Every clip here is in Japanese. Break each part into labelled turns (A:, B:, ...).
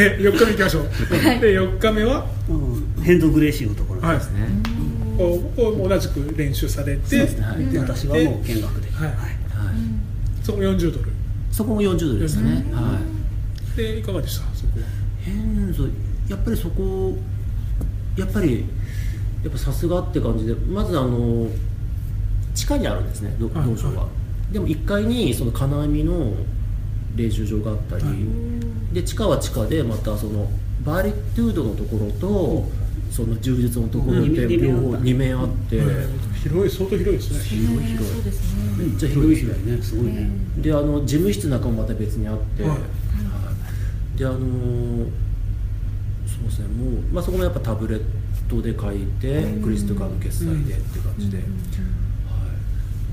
A: で4日目行きましょう、で4日目は、
B: うん、ヘンドグレーシーのところ。
A: はい。
C: ですね。
A: こうこう同じく練習されて
B: そうですね、はい。
A: で
B: 私はもう見学で、
A: はい。
C: はい。
A: そこ40ドル。
C: そこも40ドルでしたね
A: うん
C: はい。
A: でいかがでした？そこは。
C: ヘンゾやっぱりそこやっぱりやっぱさすがって感じでまずあの地下にあるんですねど道
A: はい。
C: 場が、
A: は
C: でも1階にその金網の練習場があったり、
A: はい
C: で地下は地下でまたそのバーリトゥードのところと、その柔術のところ
B: うん。
C: で
B: 二面
C: 両方2面あって、
A: 広い相当広いですね。
C: 広い広い。
D: ね。
C: めっちゃ広いです
B: 広いね。すごいね、
C: であの事務室の中もまた別にあって、
A: はい。
C: はいであのーそうですね。もう、まあ、そこもやっぱタブレットで書いて、クリストカード決済でっていう感じで、はい、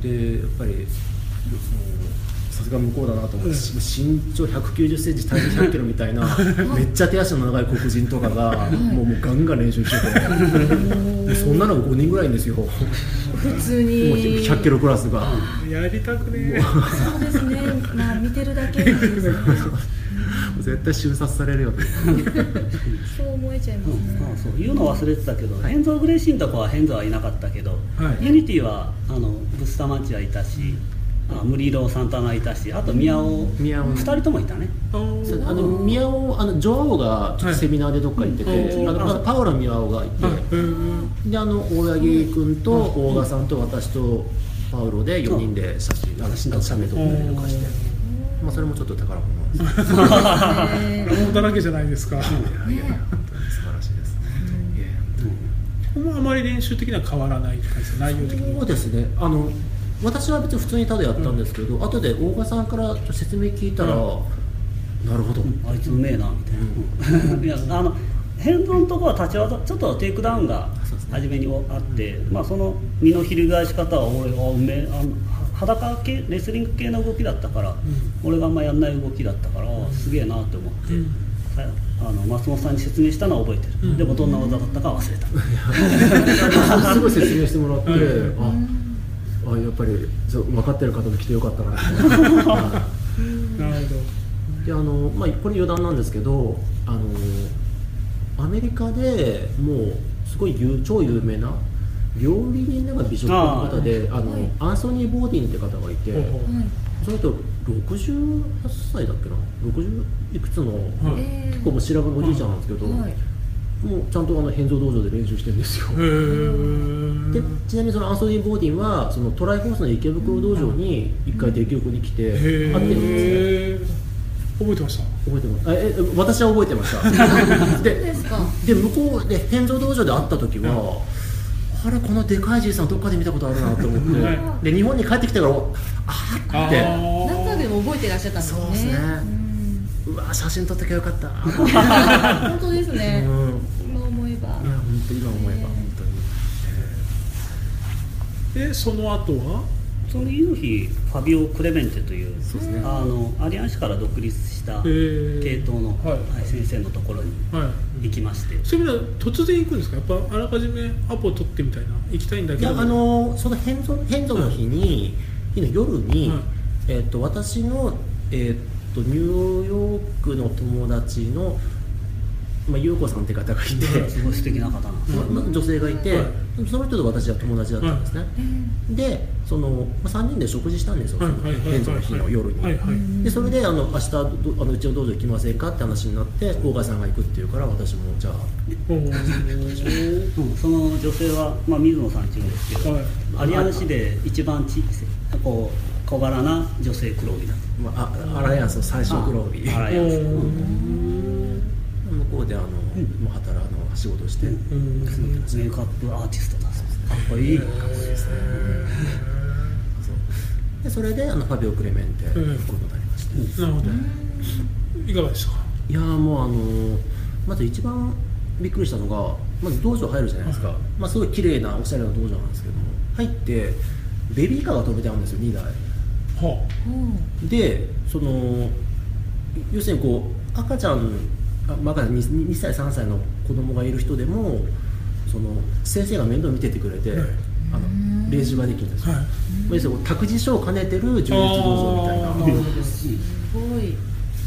C: でやっぱりそのさすが向こうだなと思って、身長1 9 0センチ体重1 0 0キロみたいな めっちゃ手足の長い黒人とかが、もうもうガンガン練習してて。でそんなのが5人ぐらいいんですよ。
D: 普通に。
C: 100キロクラスが。
A: やりたくね
D: そうですね。まあ見てるだけなんですね。
C: 絶対瞬殺されるよって
D: そう思えちゃいます
B: うん。
D: ね
B: あそう。言うの忘れてたけど、ヘンゾー・グレイシーのとこはヘンゾーはいなかったけど、
A: はい。
B: ユニティはあのブスタマンチはいたし、あムリーロ・サンタナいたしあとミヤオ
C: 宮尾。
B: 2人ともいたね。
A: あ
C: の宮尾あのジョアオがちょっとセミナーでどっか行ってて、
A: はい
C: あのパオラ宮尾がいて、であの大八木君と大賀さんと私とパウロで4人で写真あの写メ撮ったりとかして、まあ、それもちょっと宝物。ですけど
D: ね
A: 物だらけじゃないですか。
C: いやいや本当に素晴らしいです、いやいや。
A: ここもあまり練習的には変わらない感じです内容的には。
C: そうですね。あの私は別に普通にただやったんですけど、後で大賀さんから説明聞いたら、
A: うん。
C: なるほど、
B: あいつうめえなみたいな、いやあのヘンゾーのところは立ち技ちょっとテイクダウンが初めにあって、まあ、その身の翻し方は俺はうめえあの裸系レスリング系の動きだったから、俺があんまやんない動きだったから、すげえなって思って、
A: うん。
B: さあの松本さんに説明したのは覚えてる、でもどんな技だったかは忘れた。
C: すごい説明してもらって、
A: うん。
C: ああやっぱりそう分かってる方も来てよかったな。ってはい
A: なるほど。
C: であの、まあ、これ余談なんですけどあのアメリカでもうすごい有超有名な料理人なんか美食家の方であの、
D: はい。
C: アンソニー・ボーディンって方がいて、
D: はい
C: その人68歳だっけな？60いくつの、
A: はい。
C: 結構もう白髪のおじいちゃんなんですけど、
D: はい
C: もうちゃんとあの変造道場で練習してるんですよ、でちなみにそのアンソニー・ボーディンはそのトライフォースの池袋道場に一回出来に来て
A: へ
C: 会ってるんですね
A: ー覚えてました？
C: 覚えてます。あええ私は覚えてました。で
D: ですか。
C: で向こうで変造道場で会った時は、あれこのでかいじいさんどっかで見たことあるなと思って、
A: はい。
C: で日本に帰ってきてからあーって。
A: あー。
D: なんとなくでも覚えてらっしゃったんですね。
C: そうですね。
D: うん。
C: うわ写真撮っときゃよかった。
D: 本当です
C: うん。
D: ね
C: いや
D: 今思えば
C: 今思えば。本当に
A: でその後は？
B: その次の日ファビオ・クレメンテという
C: そうですね。
B: あのアリアン市から独立した
A: ー。
B: 系統の、
A: はい。
B: はい先生のところに
A: はい。
B: 行きまして、
A: そういう意味では突然行くんですか？やっぱあらかじめアポ取ってみたいな？行きたいんだけど。
C: いやあのその変造変造の日に、日の夜に、
A: はい。
C: えっと私の、えっとニューヨークの友達の、まあ、優子さんって方がいて、
B: すごい素敵な方なんです、
C: まあ女性がいて、
A: はい。
C: その人と私は友達だった。ん。ですね、でその、まあ、3人で食事したんですよ、
A: はいはいはいはい。
C: 変造の日の夜に、
A: はいはい
C: でそれであの明日どあのうちの道場行きませんかって話になって大川さんが行くっていうから私もじゃあ。
B: その女性は、まあ、水野さんっていうんですけど、
A: はい。
B: アリアン市で一番ちこう小柄な女性黒帯だと。
C: まあ、あアライアンスの最初黒帯。
B: あアライアンス
A: おー
C: 向こうであの、もう働あの仕事して、
A: うん。
B: メイクアップアーティストだそうです。かっこいい、
C: そう。でそれであのファビオ・クレメンテ行くことになりまして、
A: なるほど。いかがでした？か
C: いやーもうあのまず一番びっくりしたのがまず道場入るじゃないですか、まあ、すごい綺麗なおしゃれな道場なんですけども入ってベビーカーが止めてあるんですよ2台。
A: は
C: でその要するにこう赤ちゃんあまだ 2, 2歳3歳の子供がいる人でもその先生が面倒見ててくれて、
A: はい。
C: あの練習ができるんですよ、
A: はい。
C: まあ要するに託児所を兼ねてる柔術道場みたいな。
D: すごい。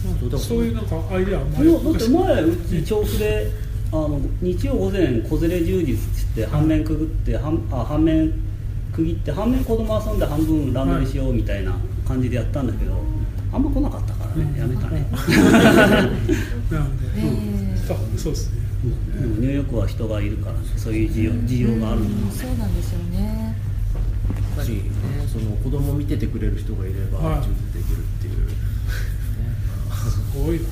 A: あ
C: そうだ
A: そういうなんかアイデアあん
B: だって前うち調布であの日曜午前子連れ充実って半面くぐって半あ半面区切って半面子供遊んで半分ランドリーしようみたいな感じでやったんだけどあんま来なかったねやめたね、
A: なので、
D: え
A: あそうですね。
B: でもニューヨークは人がいるから、ね、そういう需要需要があるんだね
D: そうなんですよね。
C: やっぱりねその子供を見ててくれる人がいれば
A: はい。
C: 充実できるっていう、ね
A: すごいな。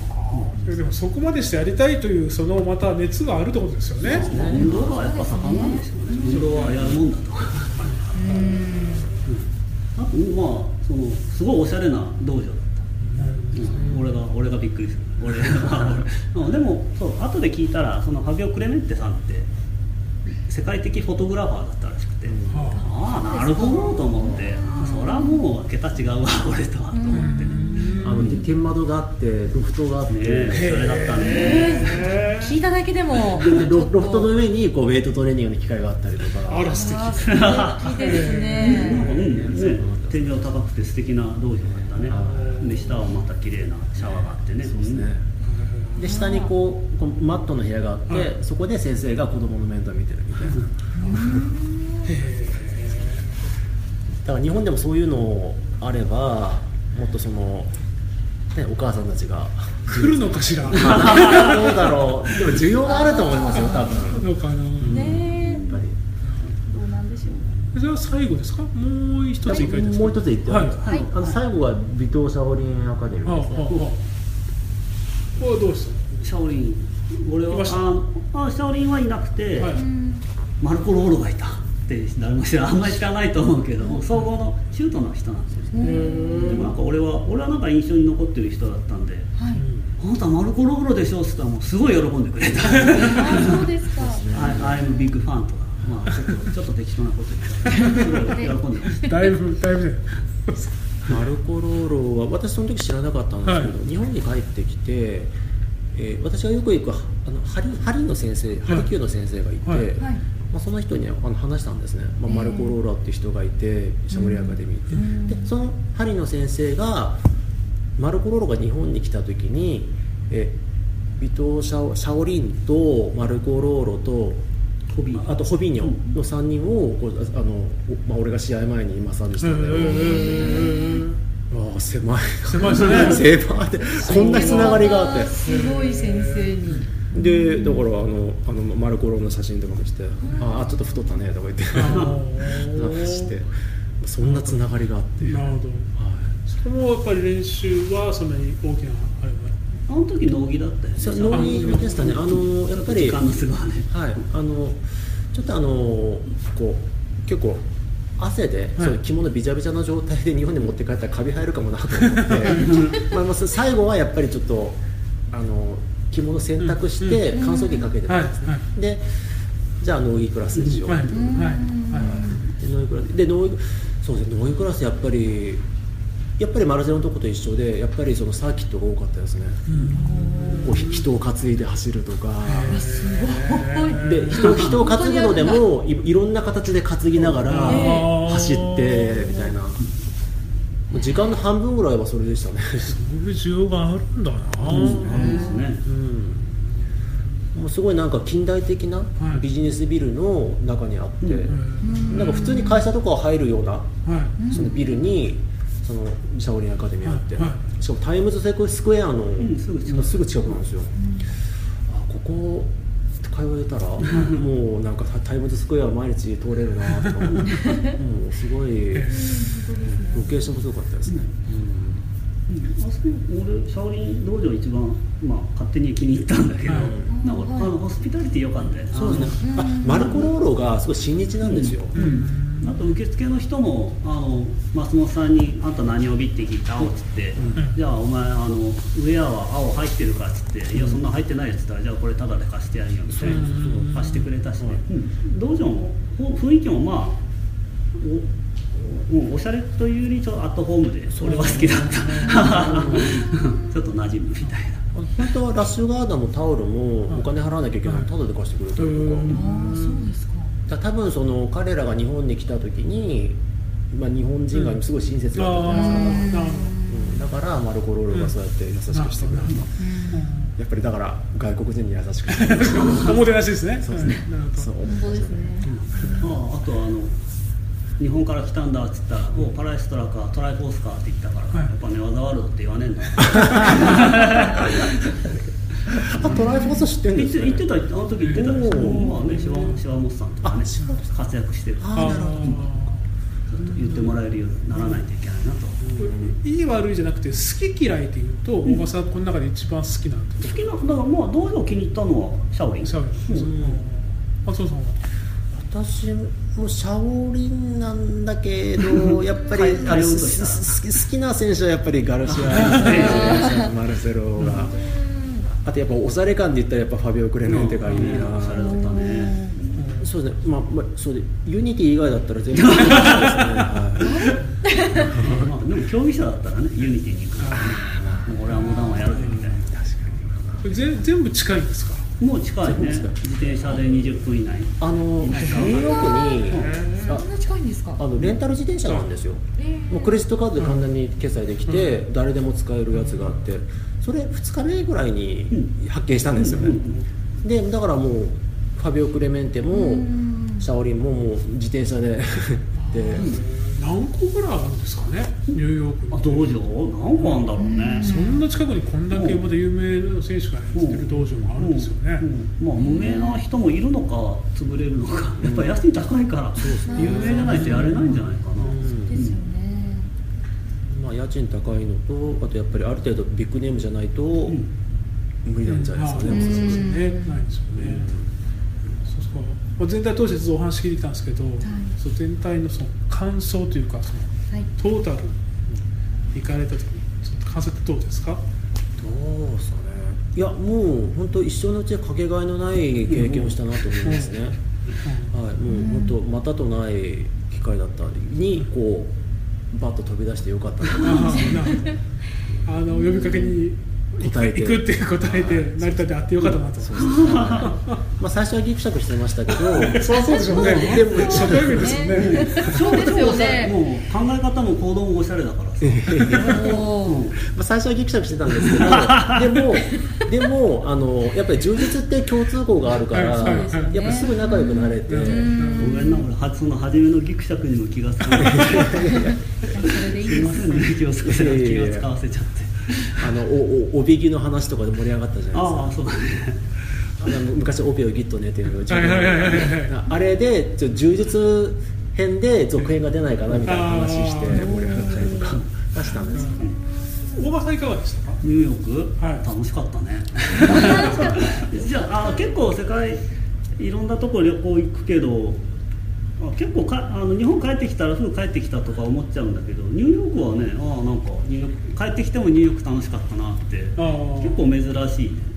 A: えでもそこまでしてやりたいというそのまた熱があるってことですよね。
B: 運動がやっぱ盛んなんですよね。運動はやるもんだと。あとまあそのすごいおしゃれな道場うん。俺が俺がびっくりする。俺 うんでもそう後で聞いたらそのハビオ・クレメンテさんって世界的フォトグラファーだったらしくて、
A: は
B: ああなるほどと思って。そりゃもう桁違うわ 俺とはと思って。ね
C: あの天窓があってロフトがあって、
B: ねえそれだったね。
A: へ
D: 聞いただけでも
C: でロロフトの上にこうウェイトトレーニングの機械があったりとか。
A: あら素敵。
D: です
B: なんか
D: ね
B: うんね天井高くて素敵な道場だったね。
C: は
B: で下はまた綺麗なシャワーがあってね。
C: そうですね。で下にこうこうマットの部屋があって、
A: はい。
C: そこで先生が子供の面倒見てるみたいな。だから日本でもそういうのあればもっとその、ね、お母さんたちが。
A: 来るのかしら。
C: どうだろう。でも需要があると思いますよ多分。
A: のかな、
D: ね
C: やっぱり
D: どうなんでしょう
A: じゃあ最後ですか？もう一つ
C: もう一つ言って、
A: はい。
D: はい。
C: あの最後は尾藤シャオリンアカデミーですね、
A: あはあこれはどうです
B: シャオリン俺はああシャオリンはいなくて、
A: はい。
D: うん。
B: マルコ・ローロがいたって誰も知らあんまり知らないと思うけども総合のシュートの人なんですよ。
A: へ
B: で
A: ー
B: もなんか俺は俺はなんか印象に残ってる人だったんで
D: はい「
B: あなたマルコ・ローロでしょ」っつったらもうすごい喜んでくれた。
D: あそうですか「
B: I- I'm big fan」とかまあちょっとちょっと適当なこと言った。喜 ん
A: だいぶだいぶね
C: マルコ・ローロは私その時知らなかったんですけど、
A: はい。
C: 日本に帰ってきて、えー私がよく行くあのハリハリの先生ハリキューの先生がいて、
A: はい。
D: はい。
C: まあ、その人にあの話したんですね、まあ、マルコ・ローラっていう人がいてシャオリンアカデミーって、
D: うん。
C: でそのハリの先生がマルコ・ローラが日本に来た時にえ尾藤シャオシャオリンとマルコ・ローロと
B: ホビー
C: あとホビーニョの3人をこうあの、おまあ、俺が試合前にマッサージしたんだよ、ああ狭い。
A: 狭いですね。
C: 狭い。ってこんなつながりがあって。
D: すごい先生に。
C: でだからあのあのマルコローの写真とかもして「ああちょっと太ったね」とか言って。して。そんなつながりがあって。
A: なるほど。
C: はい。
A: それもやっぱり練習はそんなに大きなあれは
B: あの時農技だったよね。
C: 農技でしたね。あのやっぱり
B: 時間の都合はね。
C: はい。あのちょっとあのこう結構汗で、
A: はい。
C: そう着物びちゃびちゃの状態で日本に持って帰ったらカビ生えるかもなと思って。まあまあそ最後はやっぱりちょっとあの着物洗濯して
A: うん。
C: 乾燥機かけてたんですね、
A: はい。は
C: でじゃあ農技クラスにしよう、
A: はい。はい。
D: うん
A: はい。
C: で農業クラスで農業そうですね。農業クラスやっぱりやっぱりマルゼロのとこと一緒でやっぱりそのサーキットが多かったですね、こうひ人を担いで走るとか、
D: すごい。
C: で人人を担ぐのでもいいろんな形で担ぎながら
A: ー。
C: 走ってみたいな。時間の半分ぐらいはそれでしたね。
A: そういう需要があるんだな、
B: そうですね
C: うん。もうすごいなんか近代的な
A: はい。
C: ビジネスビルの中にあって、
A: うん。
C: なんか普通に会社とかは入るような
A: はい。
C: そのビルにそのシャオリンアカデミーあって、
A: はいは
C: しかもタイムズスクエアの
B: んすぐ近く。
C: すぐ近くなんですよ、あここ通えたら もうなんかタイムズスクエア毎日通れるなとかも うすごいロケーションもすごかったですね、
B: あそこ俺シャオリン道場一番、まあ、勝手に気に入ったんだけど、
A: はい。
B: なんかあのホスピタリティ良かったよ
C: そうですね。あマルコ・ローロがすごい親日なんですよ、
B: あと受付の人もあの松本さんに「あんた何帯?」って聞いて「青」っつって、じゃあお前あのウェアは青入ってるかっつって「いやそんな入ってないよ」っつったら「じゃあこれタダで貸してやるよ」みたいな
A: うん。
B: 貸してくれたしね、うん。道場もほ雰囲気もまあおもうおしゃれというよりちょっとアットホームでそれは好きだった。ちょっと馴染むみたいな。
C: 本当はラッシュガーダンのタオルもお金払わなきゃいけないのにタダで貸してくれたりとか、
A: うん。
D: そうですか
C: だ多分その彼らが日本に来た時に、まあ、日本人がすごい親切だったじゃないですか、うん、だからマルコ・ローロがそうやって優しくしてくれると、やっぱりだから外国人に優しくしてくれる
A: おもてなしですね。
C: そうですね。
B: ああとあの日本から来たんだっつったら「おパラエストラかトライフォースか」って言ったから、
A: はい。
B: やっぱ寝技ワールドって言わねえんだ
C: あトライフォース知ってるん
B: 言って
C: ですね。
B: 言ってたあの時言ってた。でしょ
C: おー
B: まあねシワシワモスさんとかね活躍してる
C: あ
A: あ
C: なるほど。
B: ちょっと言ってもらえるようにならないといけないなと、
A: ーいい悪いじゃなくて好き嫌いっていうと小川さんこの中で一番好きなんて
B: 好きなだからまあ道場気に入ったのはシャオリン。
A: シャオリン
B: う。ん
A: 松尾さんは？
C: 私もシャオリンなんだけど やっぱり
B: はい
C: あれ好きな選手はやっぱりガルシア。マルセロがあとやっぱ押され感で言ったらやっぱファビオ・クレメンテがいいな、
B: おしゃれだったね
C: そうですね。まあ、まあ、そうでユニティ以外だったら全部好きですね、は い
B: まあでも競技者だったらねユニティに行くからね。もう俺はモダンはやるぜみたい。な
A: これ全全部近いんですか？
B: もう近いね。
C: そうですか。
B: 自転車で20分以内。
C: あのニューヨークに
D: そんな近いんですか？
C: あのレンタル自転車なんですよ。
D: えー
C: もうクレジットカードで簡単に決済できて、誰でも使えるやつがあってそれ2日目ぐらいに発見したんですよね、でだからもうファビオ・クレメンテもシャオリンももう自転車でで、
A: 何個ぐらいあるんですかね？ニューヨーク。に
B: あ道場？何個あんだろうね。
A: そんな近くにこんだけまた有名な選手がやってる道場もあるんですよね、
B: うん。まあ無名な人もいるのか潰れるのか。やっぱ家賃高いから有名じゃないとやれないんじゃないかな
C: 家賃高いのとあとやっぱりある程度ビッグネームじゃないと無理なんじゃないですかね、
A: あそうですね
D: うん
A: ないですよね、そうそう。まあ全体通してずっとお話聞いたんですけど、そう全体のその感想というかその
D: はい。
A: トータル行かれた時にその感想ってどうですか？
C: どうですかね。いやもう本当一生のうちはかけがえのない経験をしたなと思いますね、はい、もう本当またとない機会だったにこうバッと飛び出してよかったと思います。
A: あなあの呼びかけに行く
C: 答えて。
A: 行くっていう答えて成田で会ってよかったなと、
C: そうですね。はい。まあ最初はギクシャクしてましたけど。
A: そりゃそうでしょう。ね
C: でも
A: 初対面ですよね。
D: そうですよね。
B: もう考え方も行動もおしゃれだから
C: まあ、最初はギクシャクしてたんですけど。でもでもあのやっぱり充実って共通項があるから、
A: はい
C: やっぱすぐ仲良くなれて、
B: ごめんな俺はその初めのギクシャクにも気がつかない
D: それでいい
B: す。い
D: で
B: ますせんね気を使わせちゃって
C: あのおお帯木の話とかで盛り上がったじゃないですか。
B: ああそうだね。
C: あの昔オペをギットねっていうのがあれでちょ充実編で続編が出ないかなみたいな話して盛り上がったりとかはしたんですよ。
A: 大場さんいかがでしたか？
B: ニューヨーク、
A: はい。
B: 楽しかったね。じゃああ結構世界いろんなとこ旅行行くけどあ結構かあの日本帰ってきたらすぐ帰ってきたとか思っちゃうんだけどニューヨークはねああなんかニューヨーク帰ってきてもニューヨーク楽しかったなって結構珍しい。ね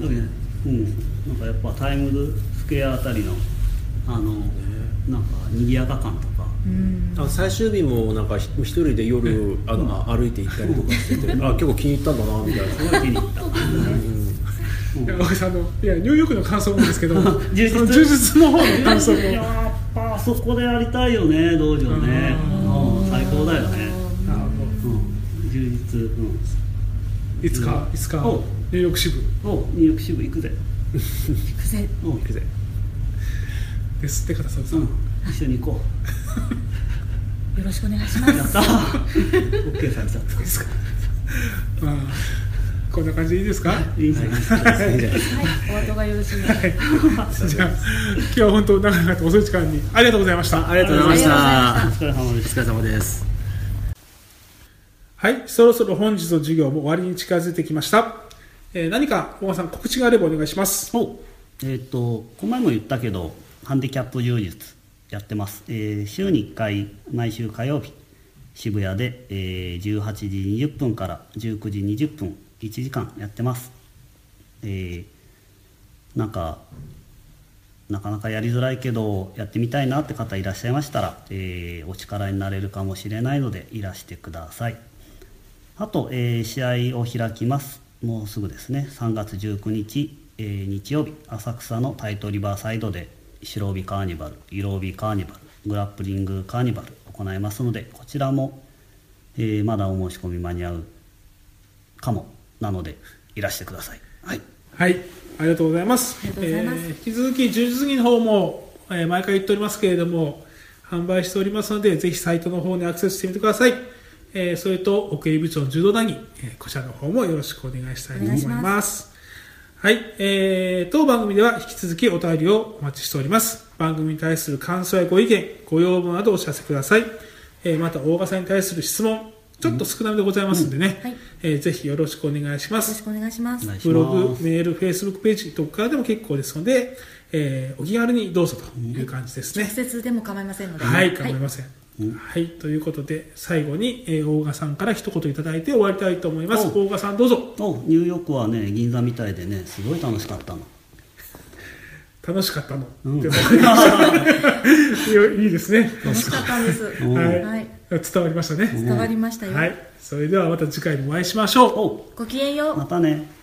B: だけどうん。なんかやっぱタイムズスクエアあたりのあのなんか賑やか感とか。
D: うん。
C: あの最終日もなんかひ一人で夜あの、歩いて行ったりとかしててあ結構気に入ったんだなみたいな。
B: すごい気に入った。
A: いや大場さんあのいやニューヨークの感想もですけど
B: 充実。
A: その充実の方の感想も
B: ぱそこでやりたいよね道場ね。
A: う
B: 最高だよね。
A: なるほ
B: うん充実。うん。
A: どいつかいつか
B: お
A: ニューヨーク支部。
B: おニューヨーク支部行くぜ。
D: 行くぜ。
B: うん。
C: 行くぜ。
A: ですって方さんさ
B: うん。ん一緒に行こ
D: よろしくお願いします。
B: うやったー。OK されちゃった
A: まあこんな感じでいいですか？
B: いい。ですか
D: はい。お後がよろしい
A: じゃあ今日は本当長々と遅い時間にありがとうございました。
C: ありがとうございました。
B: お疲れ様です
C: お疲れ様です。
A: はい。そろそろ本日の授業も終わりに近づいてきました、えー何か大場さん告知があればお願いします。
B: おえっ、とこの前も言ったけどハンディキャップ充実やってます、えー週に1回毎週火曜日渋谷で、えー18時20分から19時20分1時間やってます。えーなんかなかなかやりづらいけどやってみたいなって方いらっしゃいましたら、えーお力になれるかもしれないのでいらしてください。あと、えー試合を開きます。もうすぐですね。3月19日、えー日曜日浅草のタイトリバーサイドで白帯カーニバル色帯カーニバルグラップリングカーニバル行いますのでこちらも、えまだお申し込み間に合うかも。なのでいらしてくださいはい
A: はい、ありがとうございます。
D: ありがとうございます
A: えー引き続き、充実技の方も、えー毎回言っておりますけれども、販売しておりますので、ぜひサイトの方にアクセスしてみてください。えーそれと、奥入部長の柔道談義、えーこちらの方もよろしくお願いしたいと思います。はい、えー当番組では引き続きお便りをお待ちしております。番組に対する感想やご意見、ご要望などお知らせください。えーまた、大賀さんに対する質問、ちょっと少なめでございますんでね、
D: はい
A: えーぜひよろしくお願いします
D: よろし。くお願いします
B: お願いし
A: ブロ
B: ます
A: グ、メール、フェイスブックページとかからでも結構ですので、えーお気軽にどうぞという感じですね。
D: 直接でも構いませんので
A: はい、構いません。はい、ということで、最後に、えー大賀さんから一言いただいて終わりたいと思います。
B: お
A: 大賀さんどうぞ。
B: おニューヨークはね銀座みたいでねすごい楽しかったの
A: 楽しかったの。
B: うん
A: でも いやいいですね。
D: 楽しかったんですはい
A: 伝わりましたね。
D: 伝わりましたよ、
A: はい、それではまた次回もお会いしましょう。
B: お
D: ごきげんよう。
B: またね